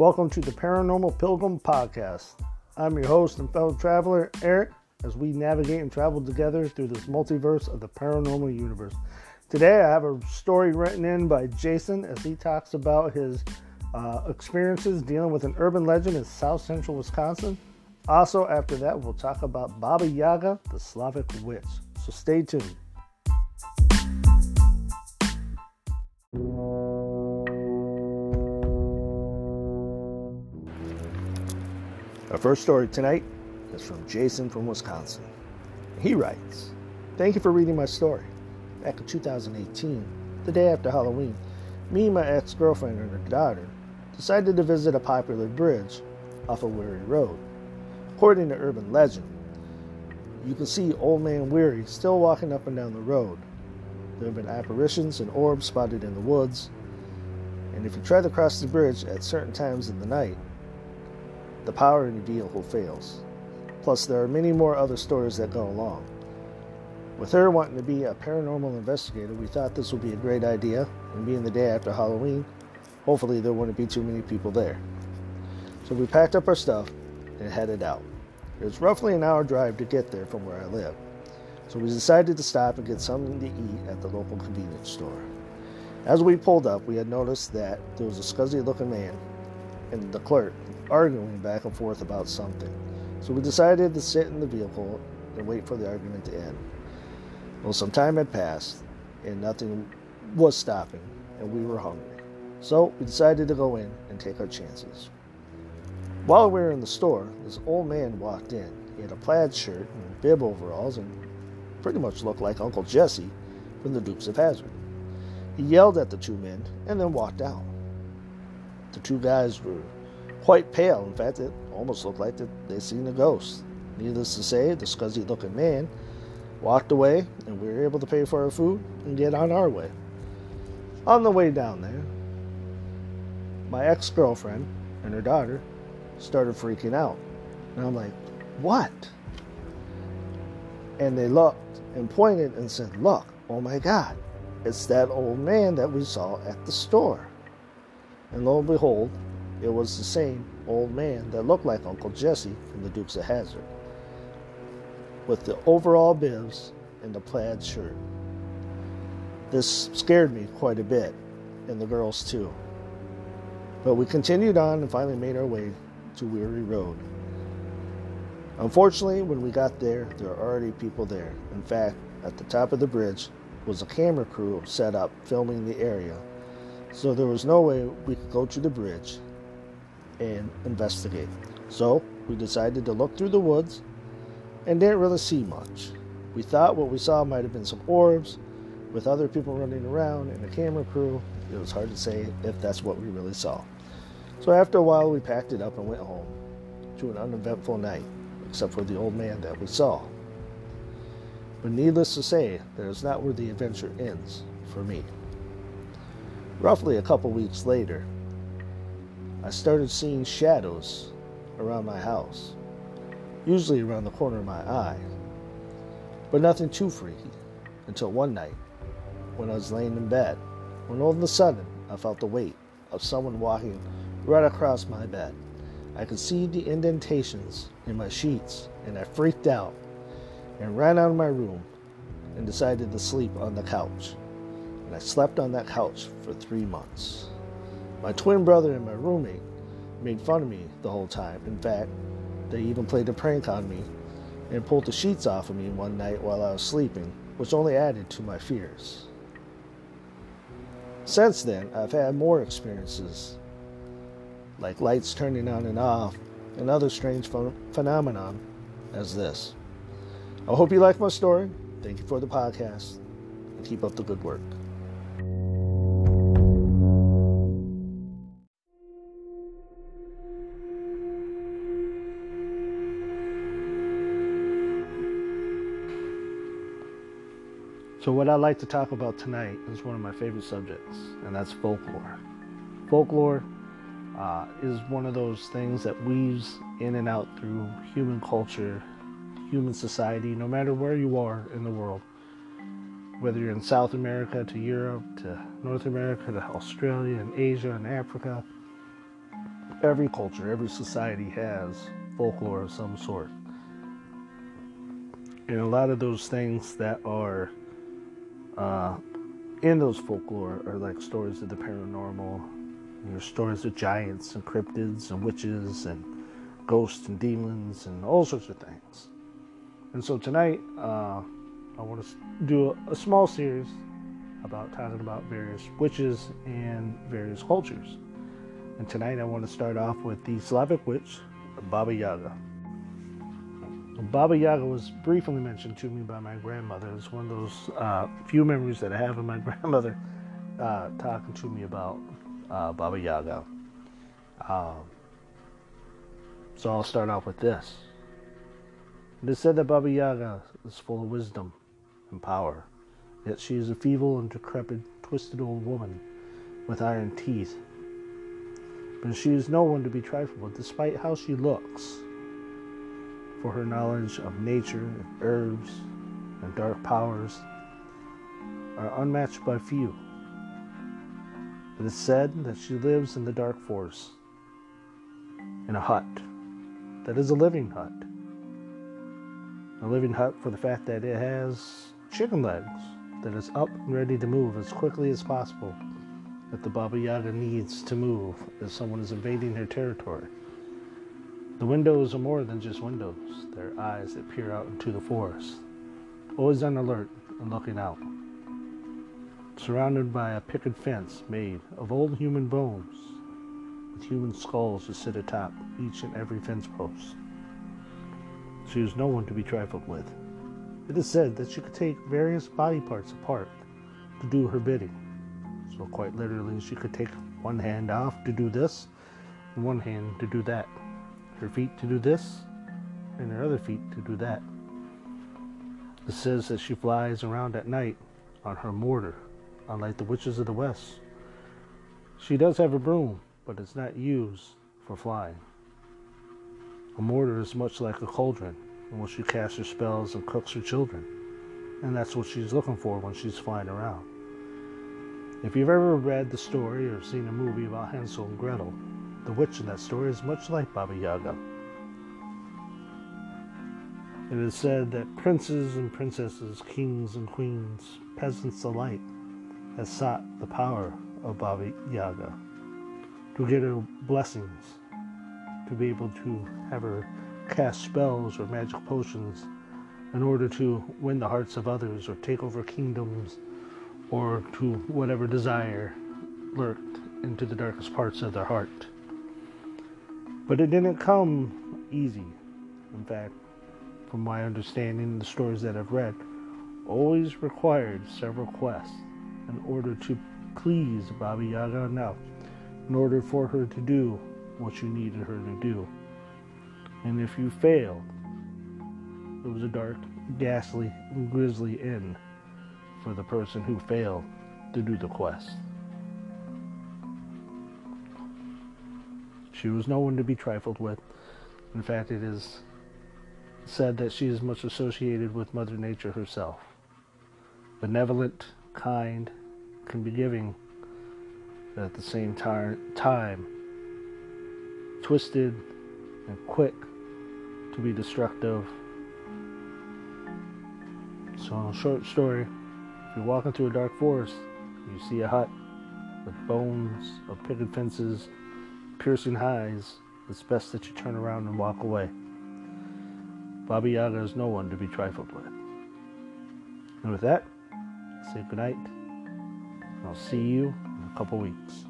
Welcome to the Paranormal Pilgrim Podcast. I'm your host and fellow traveler, Eric, as we navigate and travel together through this multiverse of the paranormal universe. Today, I have a story written in by Jason as he talks about his uh, experiences dealing with an urban legend in south central Wisconsin. Also, after that, we'll talk about Baba Yaga, the Slavic witch. So stay tuned. Our first story tonight is from Jason from Wisconsin. He writes Thank you for reading my story. Back in 2018, the day after Halloween, me and my ex girlfriend and her daughter decided to visit a popular bridge off of Weary Road. According to urban legend, you can see Old Man Weary still walking up and down the road. There have been apparitions and orbs spotted in the woods, and if you try to cross the bridge at certain times of the night, the power in the vehicle fails. Plus, there are many more other stories that go along. With her wanting to be a paranormal investigator, we thought this would be a great idea, and being the day after Halloween, hopefully there wouldn't be too many people there. So we packed up our stuff and headed out. It was roughly an hour drive to get there from where I live, so we decided to stop and get something to eat at the local convenience store. As we pulled up, we had noticed that there was a scuzzy looking man and the clerk arguing back and forth about something. So we decided to sit in the vehicle and wait for the argument to end. Well, some time had passed and nothing was stopping, and we were hungry. So we decided to go in and take our chances. While we were in the store, this old man walked in. He had a plaid shirt and bib overalls and pretty much looked like Uncle Jesse from the Dukes of Hazzard. He yelled at the two men and then walked out. The two guys were quite pale. In fact, it almost looked like they'd seen a ghost. Needless to say, the scuzzy looking man walked away, and we were able to pay for our food and get on our way. On the way down there, my ex girlfriend and her daughter started freaking out. And I'm like, what? And they looked and pointed and said, Look, oh my God, it's that old man that we saw at the store. And lo and behold, it was the same old man that looked like Uncle Jesse from the Dukes of Hazzard, with the overall bibs and the plaid shirt. This scared me quite a bit, and the girls too. But we continued on and finally made our way to Weary Road. Unfortunately, when we got there, there were already people there. In fact, at the top of the bridge was a camera crew set up filming the area, so there was no way we could go to the bridge and investigate. So we decided to look through the woods and didn't really see much. We thought what we saw might have been some orbs with other people running around and a camera crew. It was hard to say if that's what we really saw. So after a while, we packed it up and went home to an uneventful night, except for the old man that we saw. But needless to say, that is not where the adventure ends for me. Roughly a couple weeks later, I started seeing shadows around my house, usually around the corner of my eye, but nothing too freaky until one night when I was laying in bed, when all of a sudden I felt the weight of someone walking right across my bed. I could see the indentations in my sheets, and I freaked out and ran out of my room and decided to sleep on the couch. And I slept on that couch for three months. My twin brother and my roommate made fun of me the whole time. In fact, they even played a prank on me and pulled the sheets off of me one night while I was sleeping, which only added to my fears. Since then, I've had more experiences, like lights turning on and off, and other strange ph- phenomenon as this. I hope you like my story. Thank you for the podcast, and keep up the good work. So, what I'd like to talk about tonight is one of my favorite subjects, and that's folklore. Folklore uh, is one of those things that weaves in and out through human culture, human society, no matter where you are in the world. Whether you're in South America to Europe to North America to Australia and Asia and Africa, every culture, every society has folklore of some sort. And a lot of those things that are uh, in those folklore are like stories of the paranormal, you know, stories of giants and cryptids and witches and ghosts and demons and all sorts of things. And so tonight, uh, I want to do a, a small series about talking about various witches and various cultures. And tonight I want to start off with the Slavic witch, Baba Yaga. Baba Yaga was briefly mentioned to me by my grandmother. It's one of those uh, few memories that I have of my grandmother uh, talking to me about uh, Baba Yaga. Um, so I'll start off with this. It is said that Baba Yaga is full of wisdom and power, yet she is a feeble and decrepit, twisted old woman with iron teeth. But she is no one to be trifled with, despite how she looks for her knowledge of nature and herbs and dark powers are unmatched by few. It is said that she lives in the dark forest in a hut that is a living hut. A living hut for the fact that it has chicken legs that is up and ready to move as quickly as possible that the Baba Yaga needs to move if someone is invading her territory. The windows are more than just windows, they're eyes that peer out into the forest, always on alert and looking out. Surrounded by a picket fence made of old human bones, with human skulls to sit atop each and every fence post. She was no one to be trifled with. It is said that she could take various body parts apart to do her bidding. So, quite literally, she could take one hand off to do this, and one hand to do that her feet to do this, and her other feet to do that. It says that she flies around at night on her mortar, unlike the witches of the West. She does have a broom, but it's not used for flying. A mortar is much like a cauldron in which she casts her spells and cooks her children, and that's what she's looking for when she's flying around. If you've ever read the story or seen a movie about Hansel and Gretel, the witch in that story is much like Baba Yaga. It is said that princes and princesses, kings and queens, peasants alike, have sought the power of Baba Yaga to get her blessings, to be able to have her cast spells or magic potions in order to win the hearts of others or take over kingdoms or to whatever desire lurked into the darkest parts of their heart. But it didn't come easy. In fact, from my understanding, the stories that I've read always required several quests in order to please Baba Yaga enough, in order for her to do what you needed her to do. And if you failed, it was a dark, ghastly, grisly end for the person who failed to do the quest. She was no one to be trifled with. In fact, it is said that she is much associated with Mother Nature herself. Benevolent, kind, can be giving, but at the same tar- time, twisted and quick to be destructive. So, short story, if you're walking through a dark forest, you see a hut with bones of picket fences piercing highs, it's best that you turn around and walk away. Baba Yaga is no one to be trifled with. And with that, say goodnight. I'll see you in a couple weeks.